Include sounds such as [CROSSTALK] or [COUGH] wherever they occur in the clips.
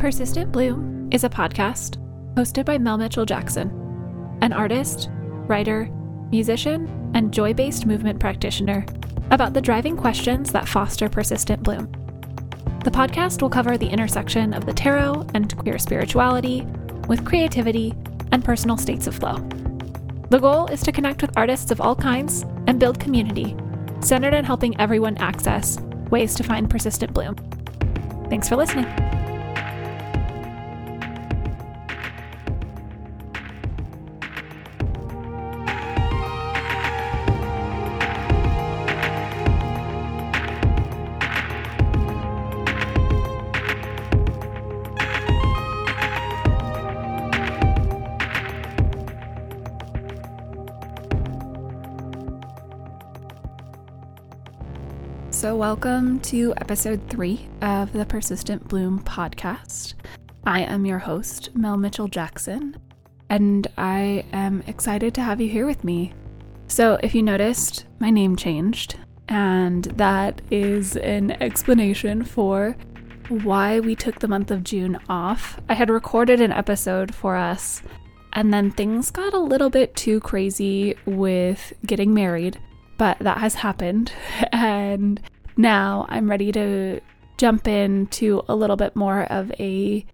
Persistent Bloom is a podcast hosted by Mel Mitchell Jackson, an artist, writer, musician, and joy based movement practitioner about the driving questions that foster persistent bloom. The podcast will cover the intersection of the tarot and queer spirituality with creativity and personal states of flow. The goal is to connect with artists of all kinds and build community, centered on helping everyone access ways to find persistent bloom. Thanks for listening. Welcome to episode three of the Persistent Bloom podcast. I am your host, Mel Mitchell Jackson, and I am excited to have you here with me. So, if you noticed, my name changed, and that is an explanation for why we took the month of June off. I had recorded an episode for us, and then things got a little bit too crazy with getting married but that has happened. [LAUGHS] And now I'm ready to jump into a little bit more of a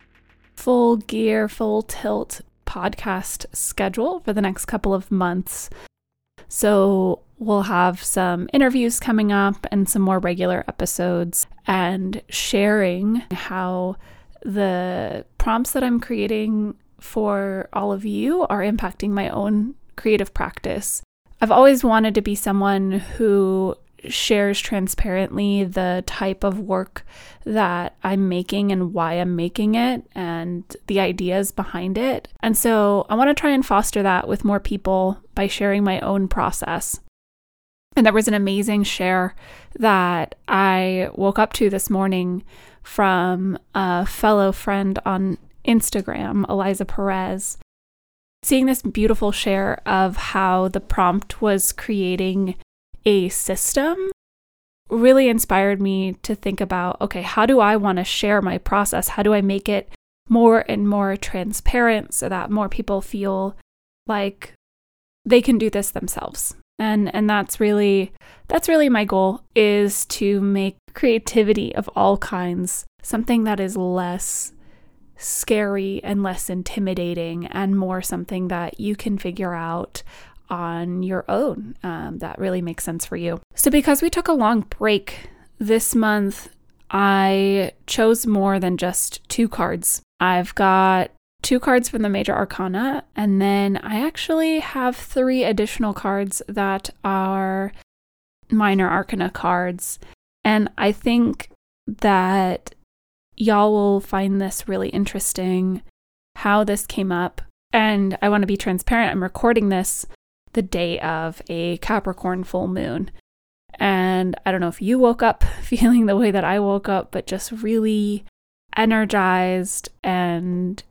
full gear, full tilt podcast schedule for the next couple of months. So we'll have some interviews coming up and some more regular episodes and sharing how the prompts that I'm creating for all of you are impacting my own creative practice I've always wanted to be someone who shares transparently the type of work that I'm making and why I'm making it and the ideas behind it. And so I want to try and foster that with more people by sharing my own process. And there was an amazing share that I woke up to this morning from a fellow friend on Instagram, Eliza Perez, seeing this beautiful share of how the prompt was creating a system really inspired me to think about okay, how do I want to share my process? How do I make it more and more transparent so that more people feel like they can do this themselves? And and that's really that's really my goal is to make creativity of all kinds something that is less scary and less intimidating and more something that you can figure out on your own um, that really makes sense for you. So, because we took a long break this month, I chose more than just two cards. I've got two cards from the Major Arcana, and then I actually have three additional cards that are Minor Arcana cards. And I think that y'all will find this really interesting how this came up. And I want to be transparent. I'm recording this the day of a Capricorn full moon. And I don't know if you woke up [LAUGHS] feeling the way that I woke up, but just really energized and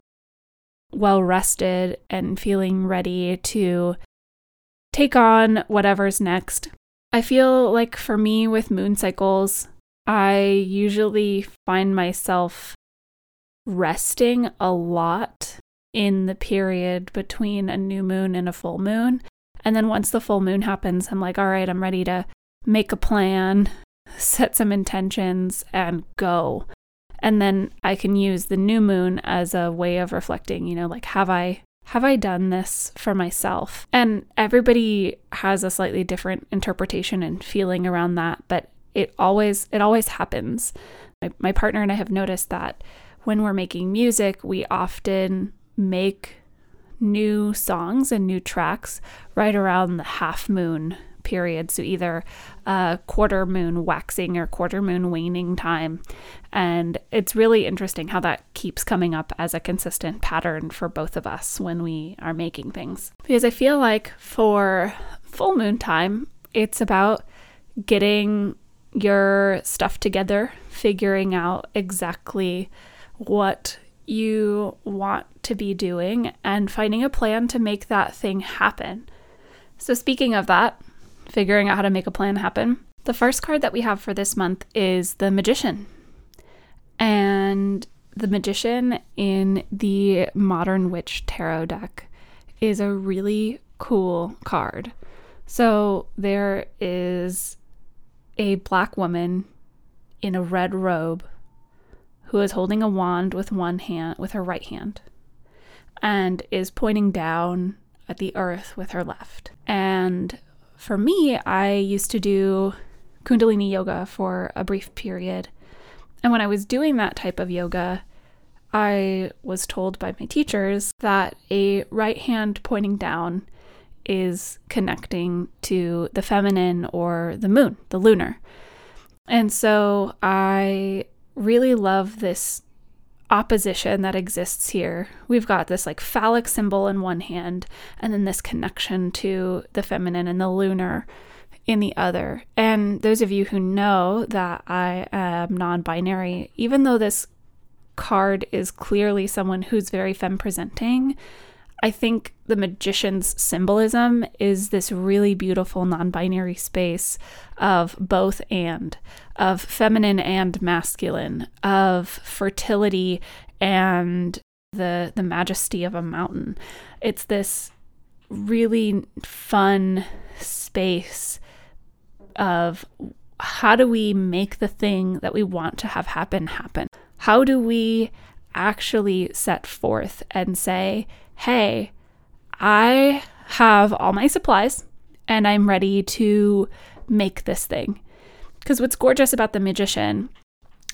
well rested and feeling ready to take on whatever's next. I feel like for me with moon cycles, I usually find myself resting a lot in the period between a new moon and a full moon. And then once the full moon happens, I'm like, all right, I'm ready to make a plan, [LAUGHS] set some intentions, and go. And then I can use the new moon as a way of reflecting, you know, like, have I have I done this for myself? And everybody has a slightly different interpretation and feeling around that, but it always it always happens. My, my partner and I have noticed that when we're making music, we often make new songs and new tracks right around the half moon period. So either a quarter moon waxing or quarter moon waning time. And it's really interesting how that keeps coming up as a consistent pattern for both of us when we are making things. Because I feel like for full moon time, it's about getting your stuff together, figuring out exactly what you want to be doing, and finding a plan to make that thing happen. So, speaking of that, figuring out how to make a plan happen, the first card that we have for this month is the Magician. And the magician in the Modern Witch Tarot deck is a really cool card. So there is a black woman in a red robe who is holding a wand with one hand with her right hand and is pointing down at the earth with her left. And for me, I used to do kundalini yoga for a brief period. And when I was doing that type of yoga, I was told by my teachers that a right hand pointing down is connecting to the feminine or the moon, the lunar. And so I really love this opposition that exists here. We've got this like phallic symbol in one hand, and then this connection to the feminine and the lunar in the other. And those of you who know that I am non binary, even though this card is clearly someone who's very femme presenting, I think the magician's symbolism is this really beautiful non binary space of both and, of feminine and masculine, of fertility and the, the majesty of a mountain. It's this really fun space of how do we make the thing that we want to have happen happen? How do we actually set forth and say, hey, I have all my supplies and I'm ready to make this thing. Because what's gorgeous about the magician,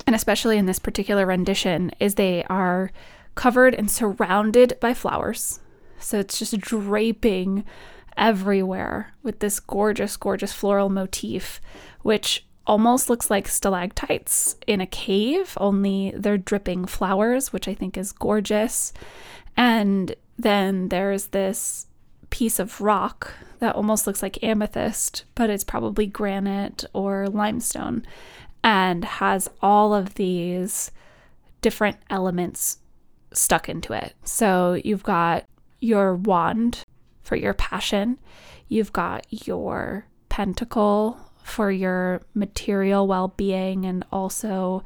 and especially in this particular rendition, is they are covered and surrounded by flowers. So it's just draping everywhere with this gorgeous, gorgeous floral motif, which almost looks like stalactites in a cave, only they're dripping flowers, which I think is gorgeous. And then there's this piece of rock that almost looks like amethyst, but it's probably granite or limestone and has all of these different elements stuck into it. So you've got your wand for your passion, you've got your pentacle for your material well being and also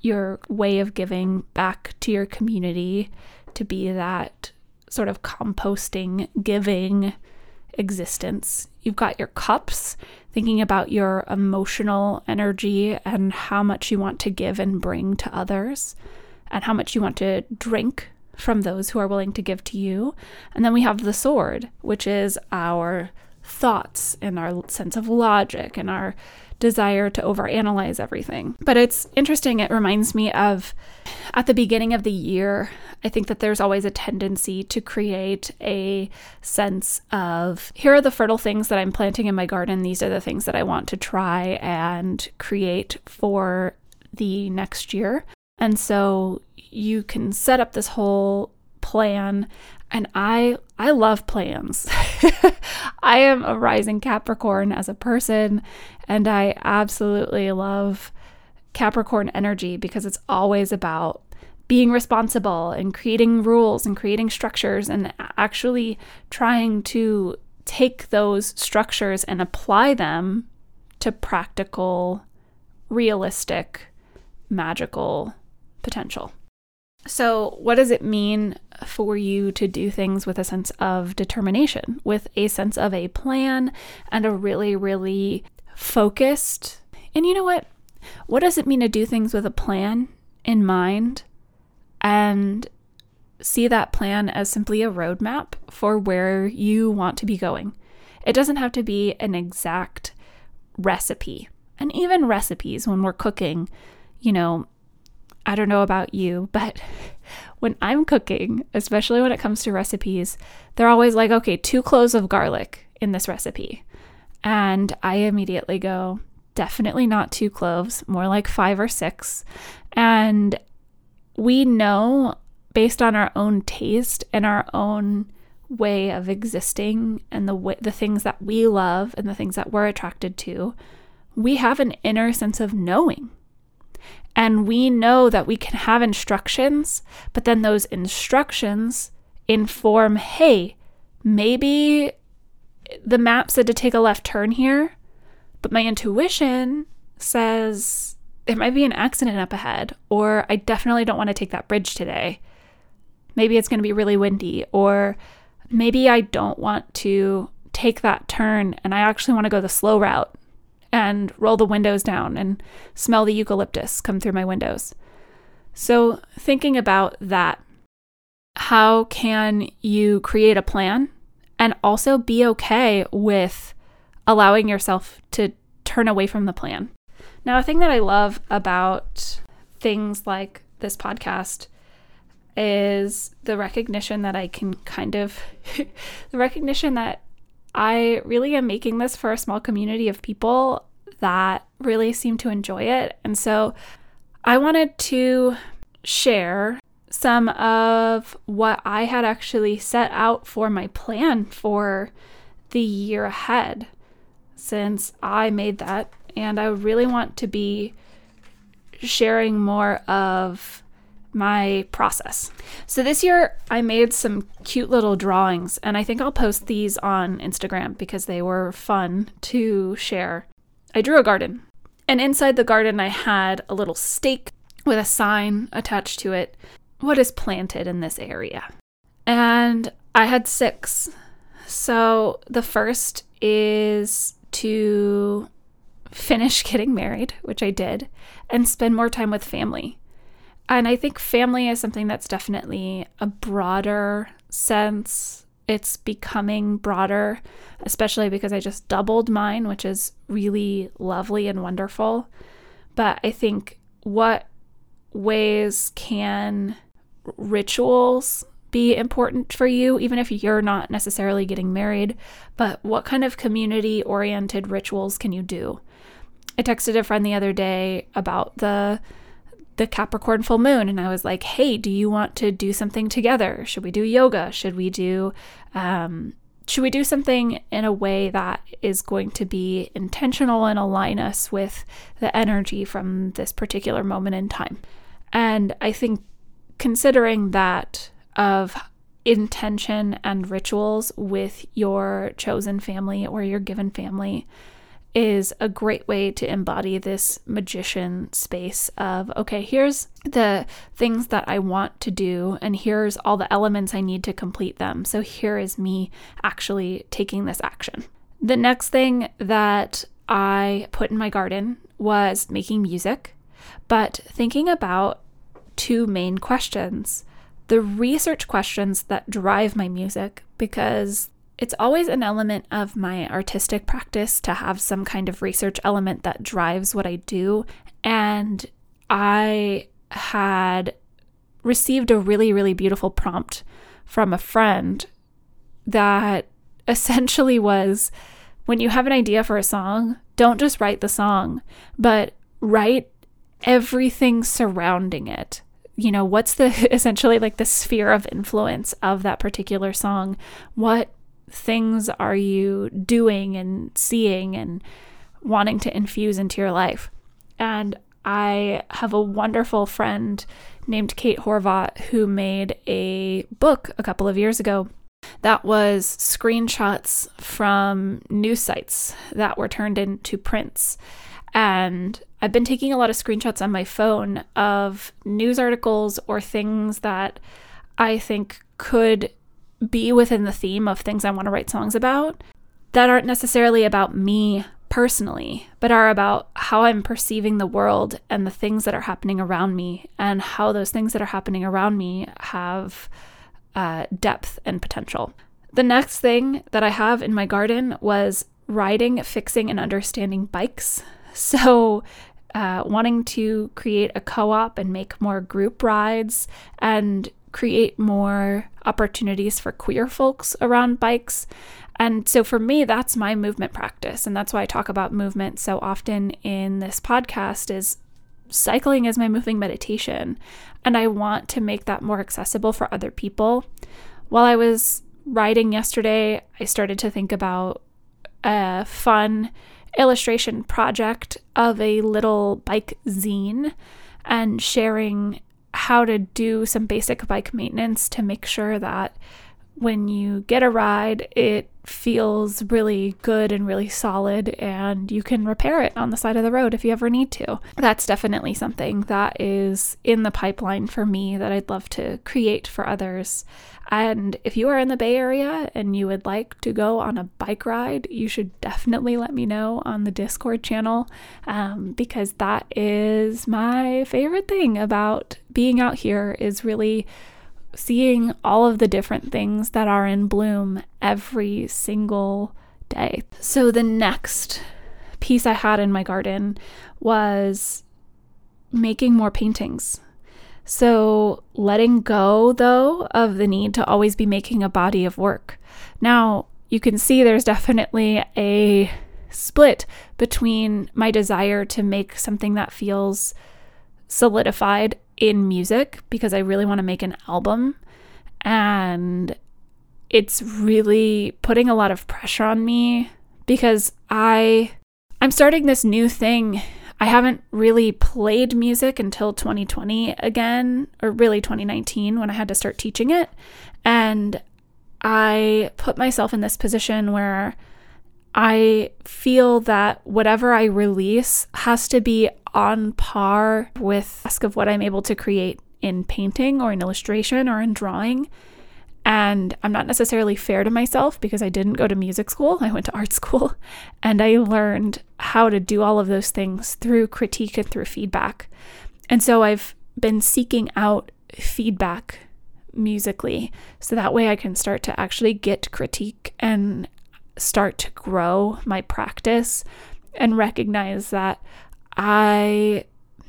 your way of giving back to your community to be that sort of composting, giving existence. You've got your cups, thinking about your emotional energy and how much you want to give and bring to others, and how much you want to drink from those who are willing to give to you. And then we have the sword, which is our thoughts and our sense of logic and our desire to overanalyze everything. But it's interesting, it reminds me of at the beginning of the year, I think that there's always a tendency to create a sense of here are the fertile things that I'm planting in my garden, these are the things that I want to try and create for the next year. And so you can set up this whole plan and I I love plans. [LAUGHS] I am a rising Capricorn as a person and I absolutely love Capricorn energy because it's always about being responsible and creating rules and creating structures and actually trying to take those structures and apply them to practical, realistic, magical potential. So, what does it mean for you to do things with a sense of determination, with a sense of a plan and a really, really focused? And you know what? What does it mean to do things with a plan in mind and see that plan as simply a roadmap for where you want to be going? It doesn't have to be an exact recipe. And even recipes, when we're cooking, you know, I don't know about you, but [LAUGHS] when I'm cooking, especially when it comes to recipes, they're always like, okay, two cloves of garlic in this recipe. And I immediately go, definitely not two cloves, more like five or six. And we know based on our own taste and our own way of existing and the the things that we love and the things that we're attracted to, we have an inner sense of knowing. And we know that we can have instructions, but then those instructions inform hey, maybe the map said to take a left turn here, but my intuition says there might be an accident up ahead, or I definitely don't want to take that bridge today. Maybe it's going to be really windy, or maybe I don't want to take that turn and I actually want to go the slow route and roll the windows down and smell the eucalyptus come through my windows. So, thinking about that, how can you create a plan and also be okay with allowing yourself to turn away from the plan? Now, a thing that I love about things like this podcast is the recognition that I can kind of, [LAUGHS] the recognition that I really am making this for a small community of people that really seem to enjoy it. And so I wanted to share some of what I had actually set out for my plan for the year ahead since I made that. And I really want to be sharing more of my process. So this year I made some cute little drawings and I think I'll post these on Instagram because they were fun to share. I drew a garden. And inside the garden I had a little stake with a sign attached to it. What is planted in this area? And I had six. So the first is to finish [LAUGHS] getting married, which I did, and spend more time with family. And I think family is something that's definitely a broader sense. It's becoming broader, especially because I just doubled mine, which is really lovely and wonderful. But I think what ways can rituals be important for you, even if you're not necessarily getting married? But what kind of community oriented rituals can you do? I texted a friend the other day about the the Capricorn full moon and I was like, hey, do you want to do something together? Should we do yoga? Should we do um, should we do something in a way that is going to be intentional and align us with the energy from this particular moment in time? And I think considering that of intention and rituals with your chosen family or your given family is a great way to embody this magician space of okay, here's the things that I want to do, and here's all the elements I need to complete them. So here is me actually taking this action. The next thing that I put in my garden was making music, but thinking about two main questions the research questions that drive my music, because it's always an element of my artistic practice to have some kind of research element that drives what I do. And I had received a really, really beautiful prompt from a friend that [LAUGHS] essentially was when you have an idea for a song, don't just write the song, but write everything surrounding it. You know, what's the [LAUGHS] essentially like the sphere of influence of that particular song? What things are you doing and seeing and wanting to infuse into your life? And I have a wonderful friend named Kate Horvat who made a book a couple of years ago that was screenshots from news sites that were turned into prints. And I've been taking a lot of screenshots on my phone of news articles or things that I think could be within the theme of things I want to write songs about that aren't necessarily about me personally, but are about how I'm perceiving the world and the things that are happening around me, and how those things that are happening around me have uh, depth and potential. The next thing that I have in my garden was riding, fixing, and understanding bikes. [LAUGHS] So, uh, wanting to create a co op and make more group rides and create more opportunities for queer folks around bikes. And so for me, that's my movement practice. And that's why I talk about movement so often in this podcast is cycling is my moving meditation. And I want to make that more accessible for other people. While I was riding yesterday, I started to think about a fun illustration project of a little bike zine and sharing how to do some basic bike maintenance to make sure that when you get a ride, it feels really good and really solid, and you can repair it on the side of the road if you ever need to. That's definitely something that is in the pipeline for me that I'd love to create for others. And if you are in the Bay Area and you would like to go on a bike ride, you should definitely let me know on the Discord channel um, because that is my favorite thing about being out here is really seeing all of the different things that are in bloom every single day. So the next piece I had in my garden was making more paintings. So, letting go, though, of the need to always be making a body of work. Now, you can see there's definitely a split between my desire to make something that feels solidified in music because I really want to make an album. And it's really putting a lot of pressure on me because I I'm starting this new thing I haven't really played music until 2020 again, or really 2019 when I had to start teaching it. And I put myself in this position where I feel that whatever I release has to be on par with ask of what I'm able to create in painting or in illustration or in drawing. And I'm not necessarily fair to myself because I didn't go to music school. I went to art school [LAUGHS] and I learned how to do all of those things through critique and through feedback. And so I've been seeking out feedback musically so that way I can start to actually get critique and start to grow my practice and recognize that I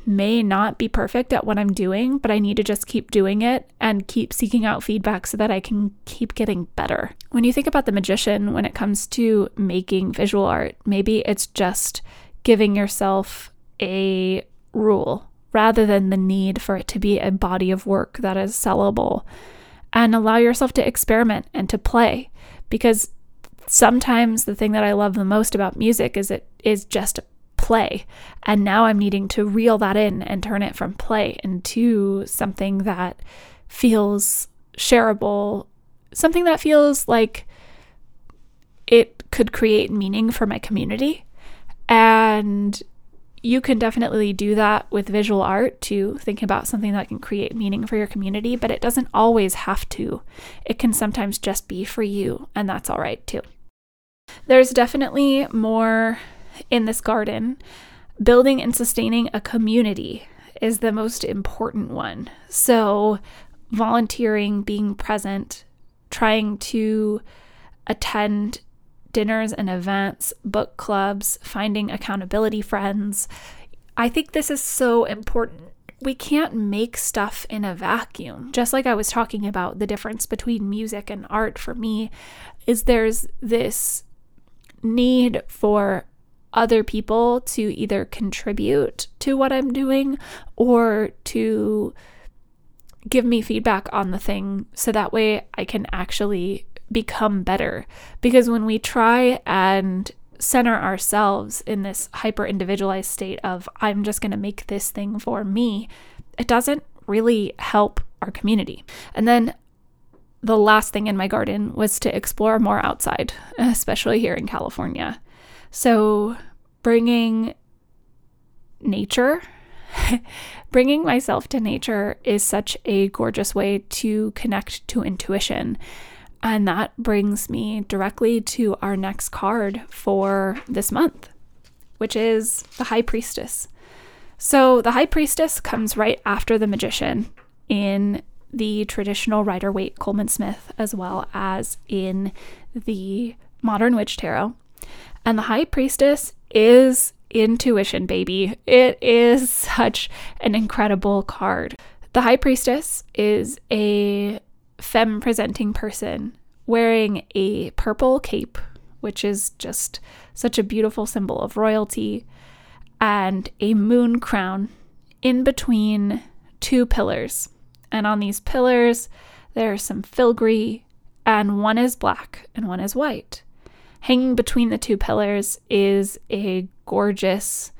may not be perfect at what I'm doing, but I need to just keep doing it and keep seeking out feedback so that I can keep getting better. When you think about the magician, when it comes to making visual art, maybe it's just giving yourself a rule rather than the need for it to be a body of work that is sellable and allow yourself to experiment and to play because sometimes the thing that I love the most about music is it is just play. And now I'm needing to reel that in and turn it from play into something that feels shareable, something that feels like it could create meaning for my community. And you can definitely do that with visual art to think about something that can create meaning for your community, but it doesn't always have to. It can sometimes just be for you, and that's all right too. There's definitely more in this garden, building and sustaining a community is the most important one. So, volunteering, being present, trying to attend dinners and events, book clubs, finding accountability friends. I think this is so important. We can't make stuff in a vacuum. Just like I was talking about the difference between music and art for me is there's this need for other people to either contribute to what I'm doing or to give me feedback on the thing so that way I can actually become better. Because when we try and center ourselves in this hyper individualized state of, I'm just going to make this thing for me, it doesn't really help our community. And then the last thing in my garden was to explore more outside, especially here in California. So, bringing nature, [LAUGHS] bringing myself to nature is such a gorgeous way to connect to intuition. And that brings me directly to our next card for this month, which is the High Priestess. So, the High Priestess comes right after the Magician in the traditional Rider Waite Colman Smith, as well as in the Modern Witch Tarot. And the High Priestess is intuition, baby. It is [LAUGHS] such an incredible card. The High Priestess is a femme presenting person wearing a purple cape, which is just such a beautiful symbol of royalty, and a moon crown in between two pillars. And on these pillars, there are some filigree, and one is black and one is white. Hanging between the two pillars is a gorgeous,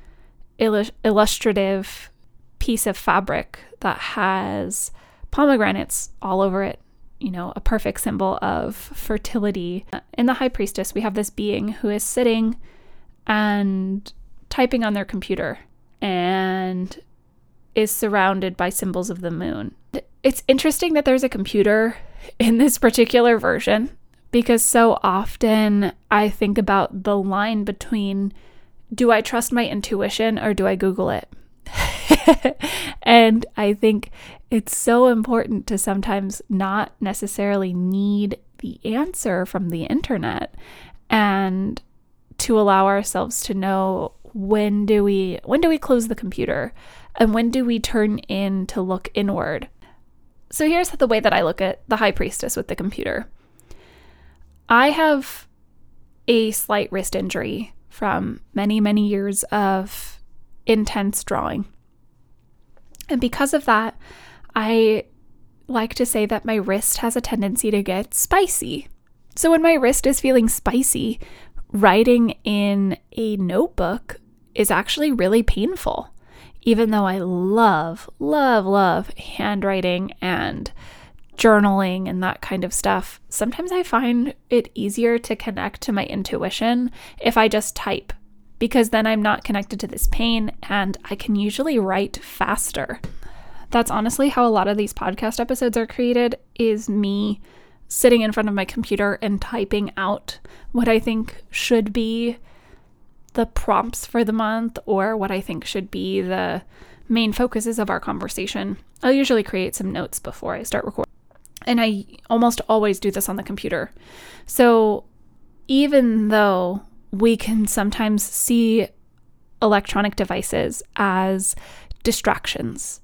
illustrative piece of fabric that has pomegranates all over it you know, a perfect symbol of fertility. In the High Priestess, we have this being who is sitting and typing on their computer and is surrounded by symbols of the moon. It's interesting that there's a computer in this particular version because so often I think about the line between do I trust my intuition or do I Google it? [LAUGHS] and I think it's so important to sometimes not necessarily need the answer from the internet and to allow ourselves to know when do we when do we close the computer and when do we turn in to look inward. So here's the way that i look at the high priestess with the computer. I have a slight wrist injury from many many years of intense drawing and because of that i like to say that my wrist has a tendency to get spicy so when my wrist is feeling spicy writing in a notebook is actually really painful. Even though I love, love, love handwriting and journaling and that kind of stuff, sometimes I find it easier to connect to my intuition if I just type, because then I'm not connected to this pain and I can usually write faster. That's honestly how a lot of these podcast episodes are created is me sitting in front of my computer and typing out what I think should be the prompts for the month or what I think should be the main focuses of our conversation. I'll usually create some notes before I start recording. And I almost always do this on the computer. So even though we can sometimes see electronic devices as distractions,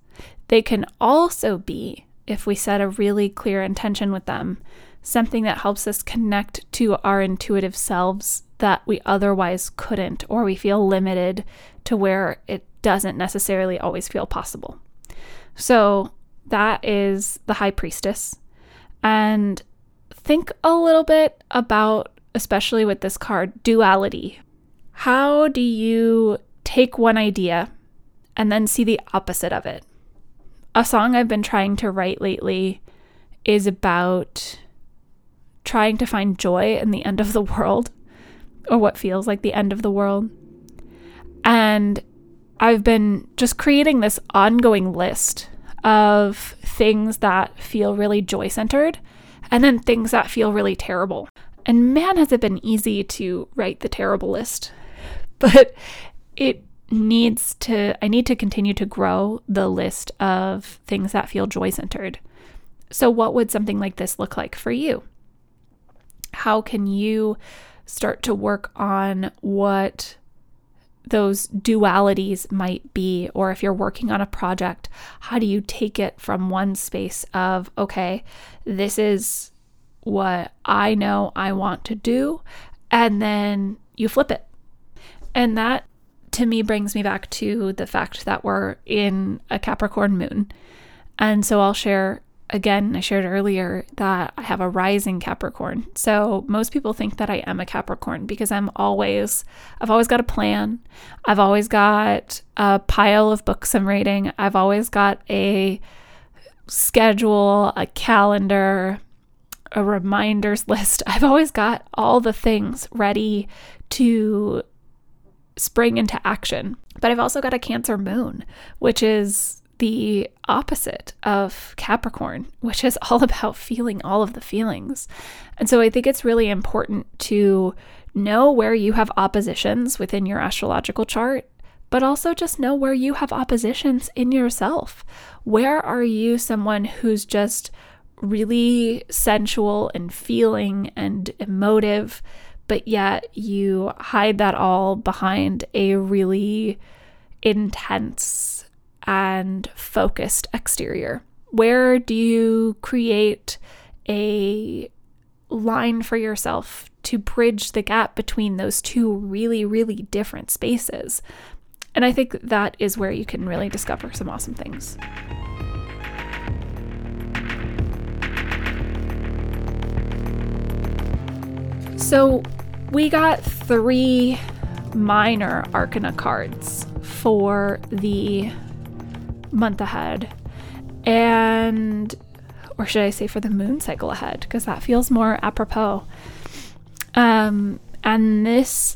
they can also be, if we set a really clear intention with them, something that helps us connect to our intuitive selves that we otherwise couldn't, or we feel limited to where it doesn't necessarily always feel possible. So that is the high priestess. And think a little bit about, especially with this card, duality. How do you take one idea and then see the opposite of it? A song I've been trying to write lately is about trying to find joy in the end of the world or what feels like the end of the world. And I've been just creating this ongoing list of things that feel really joy centered and then things that feel really terrible. And man, has it been easy to write the terrible list. But it needs to, I need to continue to grow the list of things that feel joy centered. So, what would something like this look like for you? How can you start to work on what those dualities might be, or if you're working on a project, how do you take it from one space of, okay, this is what I know I want to do, and then you flip it. And that to me brings me back to the fact that we're in a Capricorn moon. And so I'll share again, I shared earlier that I have a rising Capricorn. So most people think that I am a Capricorn because I'm always, I've always got a plan. I've always got a pile of books I'm reading. I've always got a schedule, a calendar, a reminders list. [LAUGHS] I've always got all the things ready to spring into action. But I've also got a Cancer moon, which is the opposite of Capricorn, [LAUGHS] which is all about feeling all of the feelings. And so I think it's really important to know where you have oppositions within your astrological chart, but also just know where you have oppositions in yourself. Where are you someone who's just really sensual and feeling and emotive, but yet you hide that all behind a really intense and focused exterior? Where do you create a line for yourself to bridge the gap between those two really, really different spaces? And I think that is where you can really discover some awesome things. So, we got three minor arcana cards for the month ahead. And or should I say for the moon cycle ahead? Because that feels more apropos. Um, and this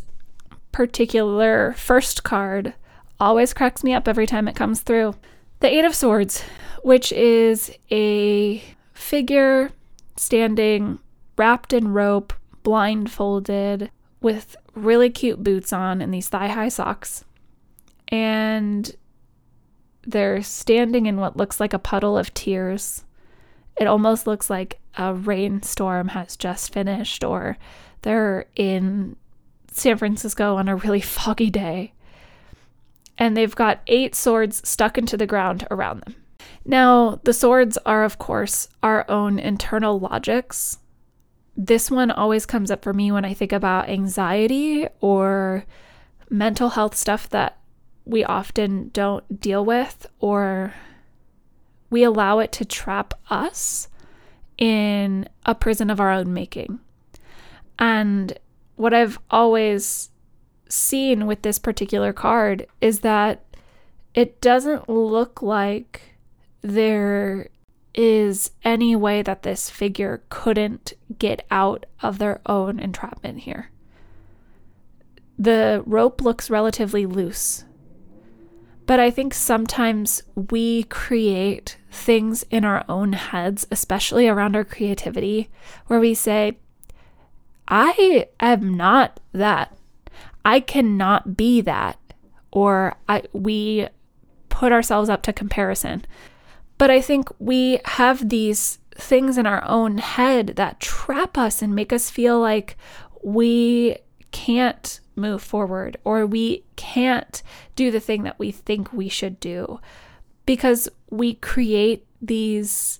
particular first card always cracks me up every time it comes through. The Eight of Swords, which is a figure standing wrapped in rope, blindfolded, with really cute boots on and these thigh high socks. And they're standing in what looks like a puddle of tears. It almost looks like a rainstorm has just finished, or they're in San Francisco on a really [LAUGHS] foggy day. And they've got eight swords stuck into the ground around them. Now, the swords are, of course, our own internal logics. This one always comes up for me when I think about anxiety or mental health stuff that we often don't deal with or we allow it to trap us in a prison of our own making. And what I've always seen with this particular card is that it doesn't look like there is any way that this figure couldn't get out of their own entrapment here. The rope looks relatively loose, but I think sometimes we create things in our own heads, especially around our creativity, where we say, I am not that. I cannot be that. Or I, we put ourselves up to comparison. But I think we have these things in our own head that trap us and make us feel like we can't move forward or we can't do the thing that we think we should do because we create these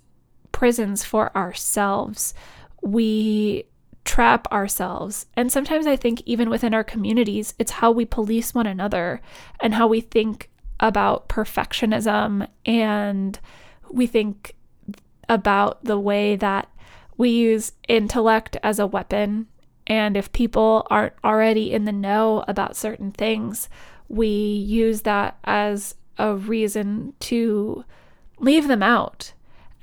prisons for ourselves. We trap ourselves. And sometimes I think, even within our communities, it's how we police one another and how we think about perfectionism and we think about the way that we use intellect as a weapon. And if people aren't already in the know about certain things, we use that as a reason to leave them out.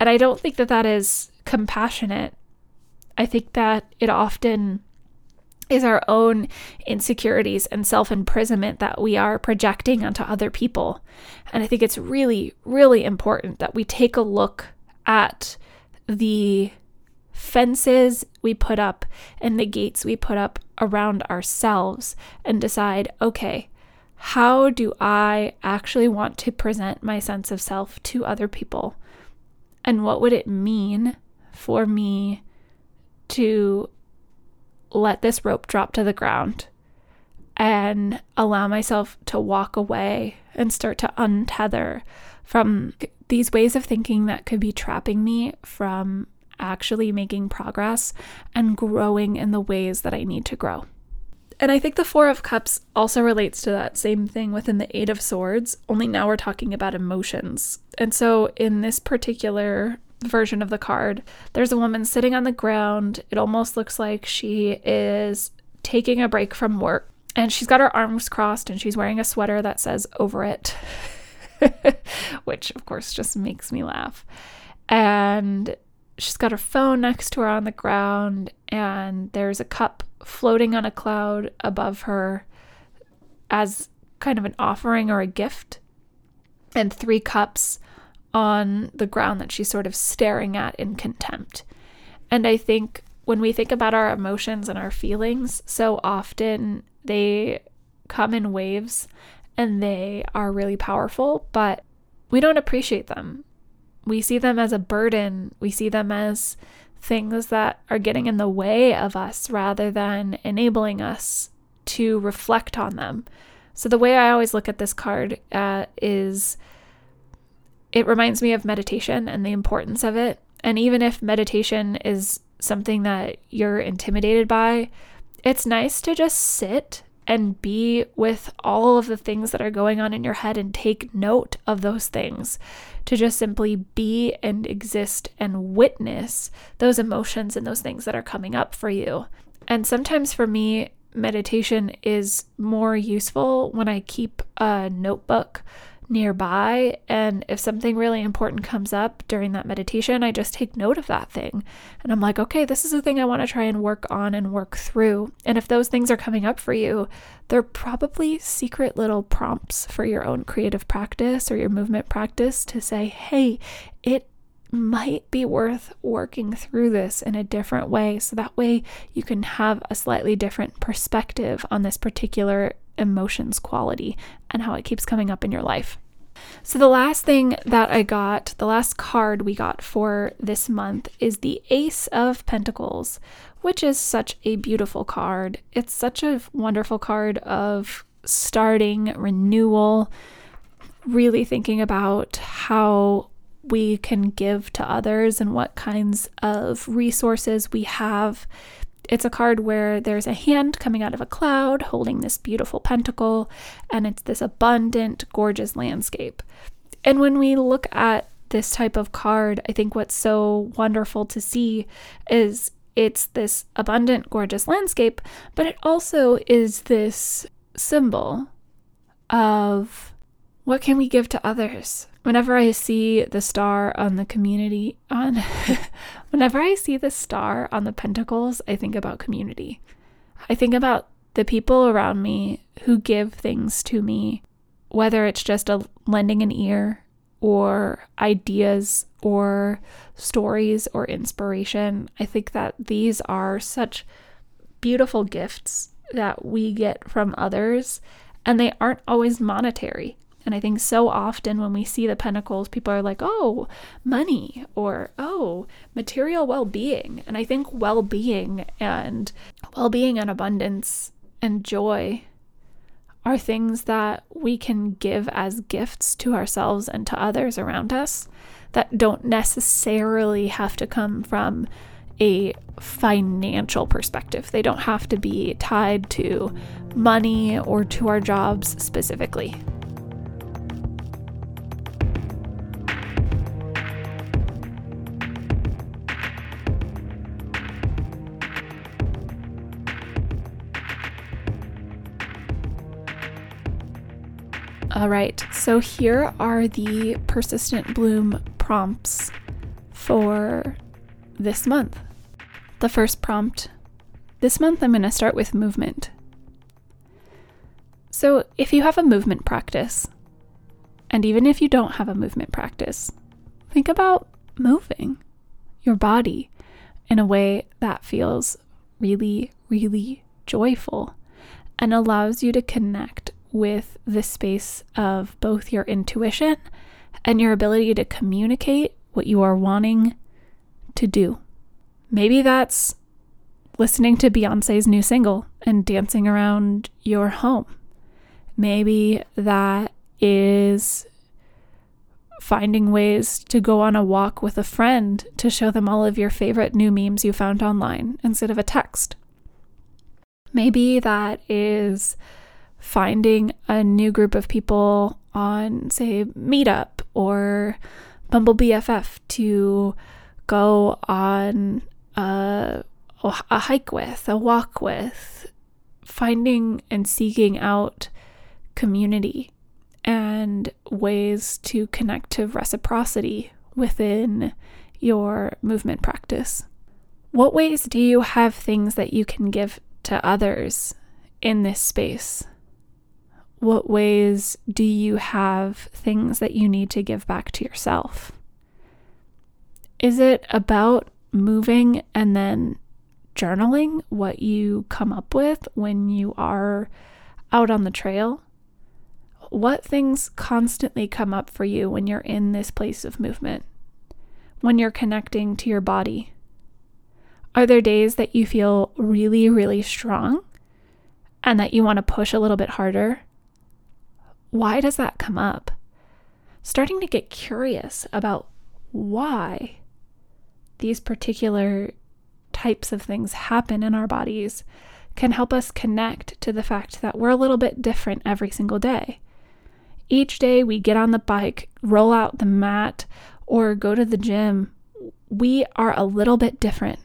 And I don't think that that is compassionate I think that it often is our own insecurities and self imprisonment that we are projecting onto other people. And I think it's really, really important that we take a look at the fences we put up and the gates we put up around ourselves and decide okay, how do I actually want to present my sense of self to other people? And what would it mean for me to let this rope drop to the ground and allow myself to walk away and start to untether from these ways of thinking that could be trapping me from actually making progress and growing in the ways that I need to grow. And I think the Four of Cups also relates to that same thing within the Eight of Swords, only now we're talking about emotions. And so in this particular version of the card, there's a woman sitting on the ground. It almost looks like she is taking a break from work. And she's got her arms crossed and she's wearing a sweater that says over it, [LAUGHS] which of course just makes me laugh. And she's got her phone next to her on the ground, and there's a cup floating on a cloud above her as kind of an offering or a gift, and three cups on the ground that she's sort of staring at in contempt. And I think when we think about our emotions and our feelings, so often they come in waves and they are really powerful, but we don't appreciate them. We see them as a burden, we see them as things that are getting in the way of us rather than enabling us to reflect on them. So, the way I always look at this card uh, is it reminds me of meditation and the importance of it. And even if meditation is something that you're intimidated by, it's nice to just sit and be with all of the things that are going on in your head and take note of those things. To just simply be and exist and witness those emotions and those things that are coming up for you. And sometimes for me, meditation is more useful when I keep a notebook nearby. And if something really important comes up during that meditation, I just take note of that thing. And I'm like, okay, this is a thing I want to try and work on and work through. And if those things are coming up for you, they're probably secret little prompts for your own creative practice or your movement practice to say, hey, it might be worth working through this in a different way. So that way you can have a slightly different perspective on this particular emotions quality and how it keeps coming up in your life. So, the last thing that I got, the last card we got for this month is the Ace of Pentacles, which is such a beautiful card. It's such a wonderful card of starting, renewal, really thinking about how we can give to others and what kinds of resources we have it's a card where there's a hand coming out of a cloud holding this beautiful pentacle, and it's this abundant, gorgeous landscape. And when we look at this type of card, I think what's so wonderful to see is it's this abundant, gorgeous landscape, but it also is this symbol of what can we give to others? Whenever I see the star on the community on [LAUGHS] whenever I see the star on the pentacles, I think about community. I think about the people around me who give things to me, whether it's just a lending an ear or ideas or stories or inspiration. I think that these are such beautiful gifts that we get from others, and they aren't always monetary. And I think so often when we see the pentacles, people are like, oh, money or oh, material well being. And I think well being and well being and abundance and joy are things that we can give as gifts to ourselves and to others around us that don't necessarily have to come from a financial perspective. They don't have to be tied to money or to our jobs specifically. All right, so here are the persistent bloom prompts for this month. The first prompt this month, I'm going to start with movement. So, if you have a movement practice, and even if you don't have a movement practice, think about moving your body in a way that feels really, really joyful and allows you to connect with the space of both your intuition and your ability to communicate what you are wanting to do. Maybe that's listening to Beyonce's new single and dancing around your home. Maybe that is finding ways to go on a walk with a friend to show them all of your favorite new memes you found online instead of a text. Maybe that is finding a new group of people on, say, Meetup or Bumble BFF to go on a, a hike with, a walk with, finding and seeking out community and ways to connect to reciprocity within your movement practice. What ways do you have things that you can give to others in this space? What ways do you have things that you need to give back to yourself? Is it about moving and then journaling what you come up with when you are out on the trail? What things constantly come up for you when you're in this place of movement? When you're connecting to your body? Are there days that you feel really, really strong and that you want to push a little bit harder? Why does that come up? Starting to get curious about why these particular types of things happen in our bodies can help us connect to the fact that we're a little bit different every single day. Each day we get on the bike, roll out the mat, or go to the gym, we are a little bit different.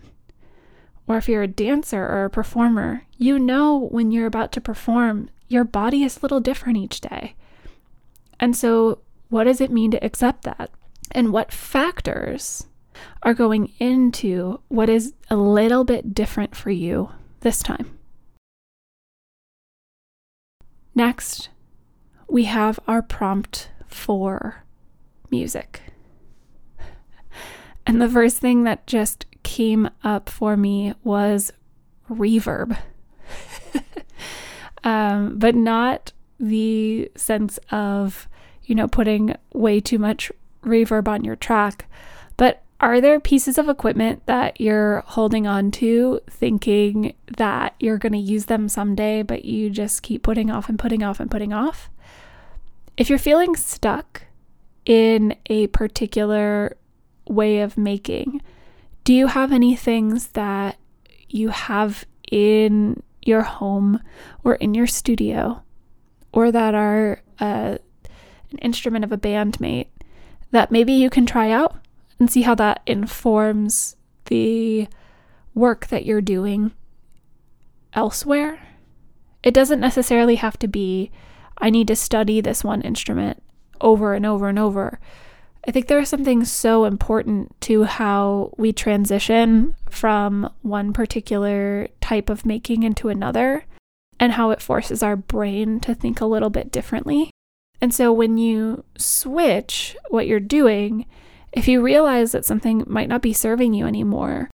Or if you're a dancer or a performer, you know when you're about to perform your body is a little different each day. And so, what does it mean to accept that? And what factors are going into what is a little bit different for you this time? Next, we have our prompt for music. And the first thing that just came up for me was reverb. [LAUGHS] um, but not the sense of, you know, putting way too much reverb on your track. But are there pieces of equipment that you're holding on to thinking that you're going to use them someday, but you just keep putting off and putting off and putting off? If you're feeling stuck in a particular way of making, do you have any things that you have in your home or in your studio or that are uh, an instrument of a bandmate that maybe you can try out and see how that informs the work that you're doing elsewhere? It doesn't necessarily have to be, I need to study this one instrument over and over and over. I think there is something so important to how we transition from one particular type of making into another and how it forces our brain to think a little bit differently. And so when you switch what you're doing, if you realize that something might not be serving you anymore,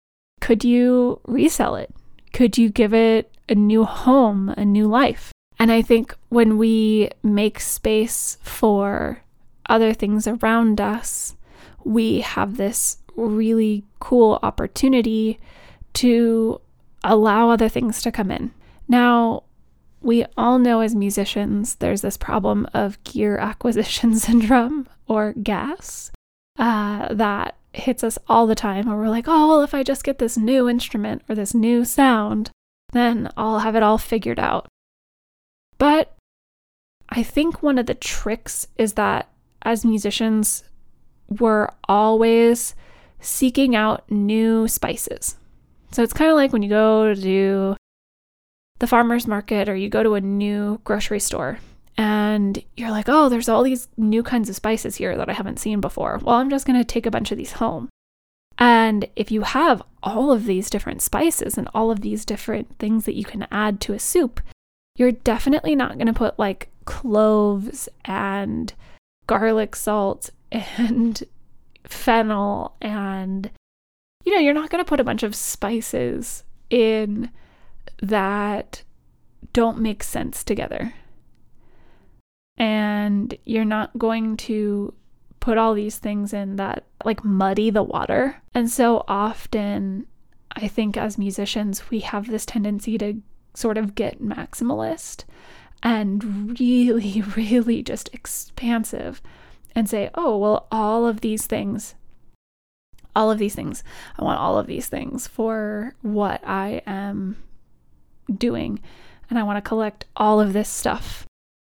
could you resell it? Could you give it a new home, a new life? And I think when we make space for other things around us, we have this really cool opportunity to allow other things to come in. Now, we all know as musicians, there's this problem of gear [LAUGHS] acquisition syndrome or GAS uh, that hits us all the time where we're like, oh, well, if I just get this new instrument or this new sound, then I'll have it all figured out. But I think one of the tricks is that as musicians, we're always seeking out new spices. So it's kind of like when you go to the farmer's market or you go to a new grocery store and you're like, oh, there's all these new kinds of spices here that I haven't seen before. Well, I'm just going to take a bunch of these home. And if you have all of these different spices and all of these different things that you can add to a soup, you're definitely not going to put like cloves and garlic salt [LAUGHS] and fennel and you know, you're not going to put a bunch of spices in that don't make sense together. And you're not going to put all these things in that like muddy the water. And so often, I think as musicians, we have this tendency to sort of get maximalist and really, [LAUGHS] really just expansive and say, oh, well, all of these things, all of these things, I want all of these things for what I am doing. And I want to collect all of this stuff.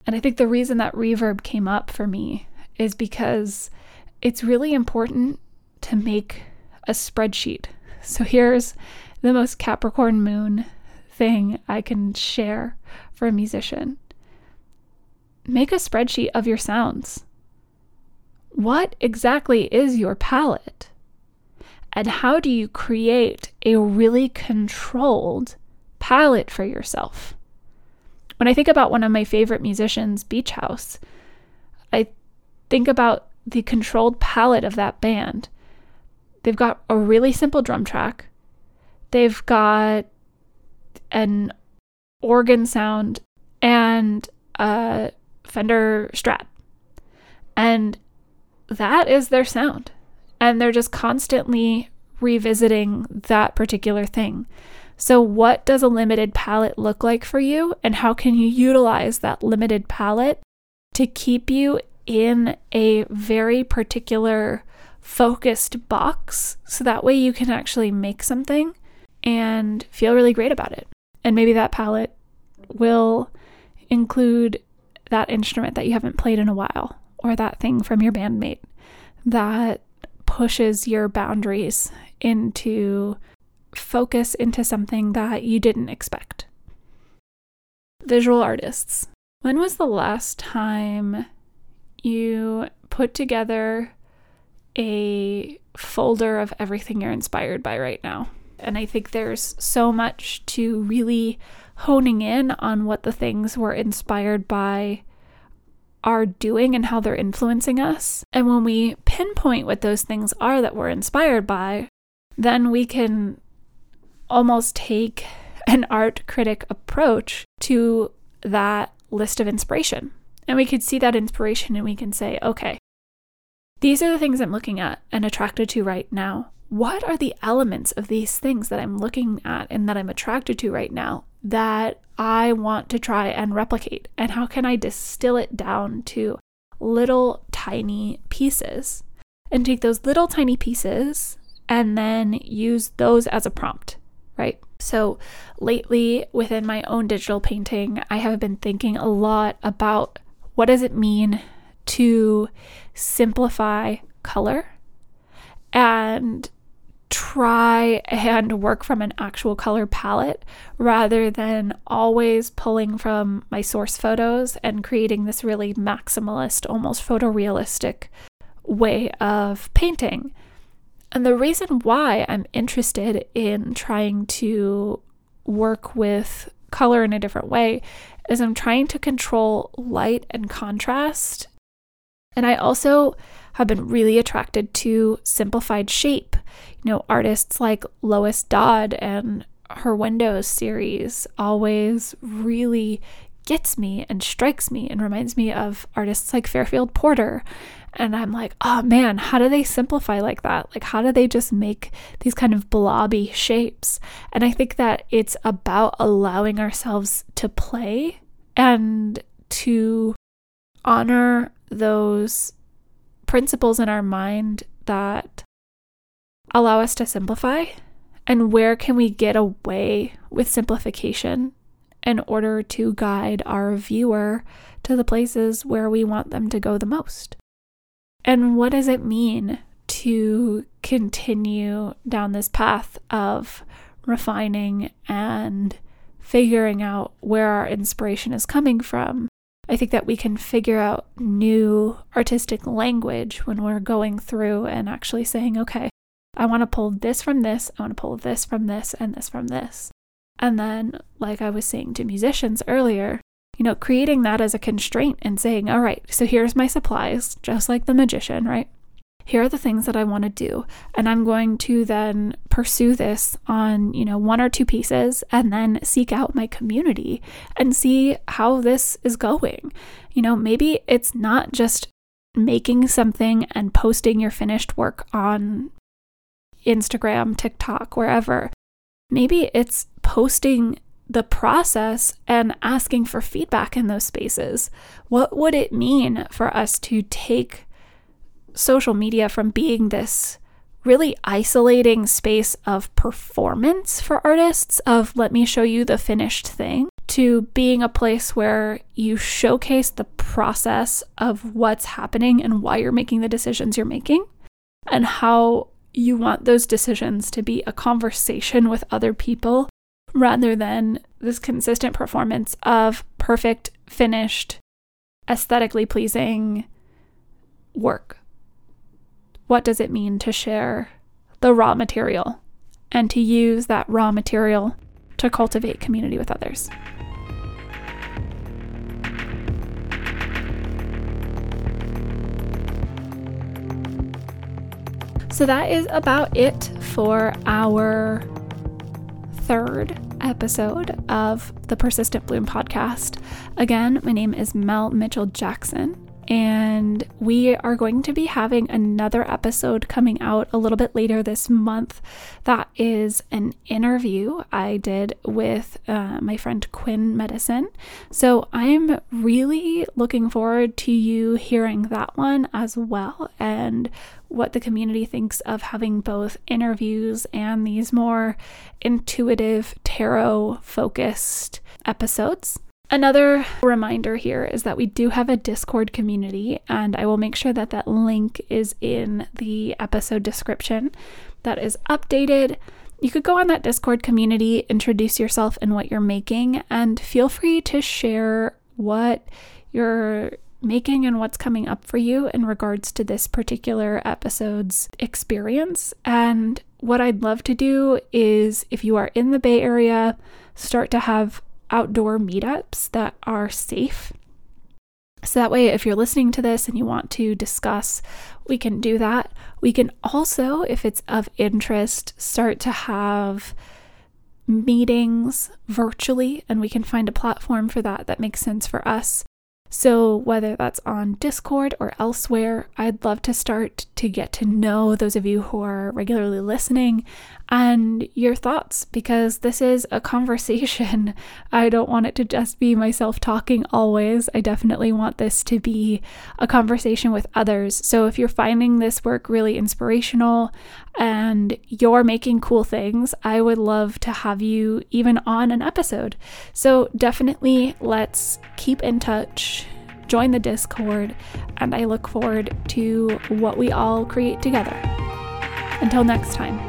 And I think the reason that reverb came up for me is because it's really important to make a spreadsheet. So here's the most Capricorn moon thing I can share for a musician. Make a spreadsheet of your sounds. What exactly is your palette? And how do you create a really controlled palette for yourself? When I think about one of my favorite musicians, Beach House, I think about the controlled palette of that band. They've got a really simple drum track. They've got an organ sound and a Fender Strat. And that is their sound. And they're just constantly revisiting that particular thing. So, what does a limited palette look like for you? And how can you utilize that limited palette to keep you in a very particular focused box so that way you can actually make something and feel really great about it? And maybe that palette will include that instrument that you haven't played in a while, or that thing from your bandmate that pushes your boundaries into focus into something that you didn't expect. Visual artists. When was the last time you put together a folder of everything you're inspired by right now. And I think there's so much to really honing in on what the things we're inspired by are doing and how they're influencing us. And when we pinpoint what those things are that we're inspired by, then we can almost take an art critic approach to that list of inspiration. And we could see that inspiration and we can say, okay, these are the things I'm looking at and attracted to right now. What are the elements of these things that I'm looking at and that I'm attracted to right now that I want to try and replicate? And how can I distill it down to little tiny pieces? And take those little tiny pieces and then use those as a prompt, right? So, lately within my own digital painting, I have been thinking a lot about what does it mean to simplify color and try and work from an actual color palette rather than always pulling from my source photos and creating this really maximalist, almost photorealistic way of painting. And the reason why I'm interested in trying to work with color in a different way is I'm trying to control light and contrast. And I also have been really attracted to simplified shape. You know, artists like Lois Dodd and her Windows series always really gets me and strikes me and reminds me of artists like Fairfield Porter and I'm like, oh man, how do they simplify like that? Like, how do they just make these kind of blobby shapes? And I think that it's about allowing ourselves to play and to honor those principles in our mind that allow us to simplify. And where can we get away with simplification in order to guide our viewer to the places where we want them to go the most? And what does it mean to continue down this path of refining and figuring out where our inspiration is coming from? I think that we can figure out new artistic language when we're going through and actually saying, okay, I want to pull this from this, I want to pull this from this, and this from this. And then, like I was saying to musicians earlier, you know, creating that as a constraint and saying, all right, so here's my supplies, just like the magician, right? Here are the things that I want to do. And I'm going to then pursue this on, you know, one or two pieces and then seek out my community and see how this is going. You know, maybe it's not just making something and posting your finished work on Instagram, TikTok, wherever. Maybe it's posting the process and asking for feedback in those spaces. What would it mean for us to take social media from being this really isolating space of performance for artists, of let me show you the finished thing, to being a place where you showcase the process of what's happening and why you're making the decisions you're making, and how you want those decisions to be a conversation with other people rather than this consistent performance of perfect, finished, aesthetically pleasing work. What does it mean to share the raw material and to use that raw material to cultivate community with others? So that is about it for our third episode of the Persistent Bloom podcast. Again, my name is Mel Mitchell Jackson, and we are going to be having another episode coming out a little bit later this month. That is an interview I did with uh, my friend Quinn Medicine. So I'm really looking forward to you hearing that one as well and what the community thinks of having both interviews and these more intuitive tarot focused episodes. Another reminder here is that we do have a Discord community, and I will make sure that that link is in the episode description. That is updated. You could go on that Discord community, introduce yourself and what you're making, and feel free to share what you're making and what's coming up for you in regards to this particular episode's experience. And what I'd love to do is, if you are in the Bay Area, start to have outdoor meetups that are safe. So that way, if you're listening to this and you want to discuss, we can do that. We can also, if it's of interest, start to have meetings virtually, and we can find a platform for that that makes sense for us. So, whether that's on Discord or elsewhere, I'd love to start to get to know those of you who are regularly listening and your thoughts because this is a conversation. [LAUGHS] I don't want it to just be myself talking always. I definitely want this to be a conversation with others. So if you're finding this work really inspirational and you're making cool things, I would love to have you even on an episode. So definitely let's keep in touch join the Discord, and I look forward to what we all create together. Until next time.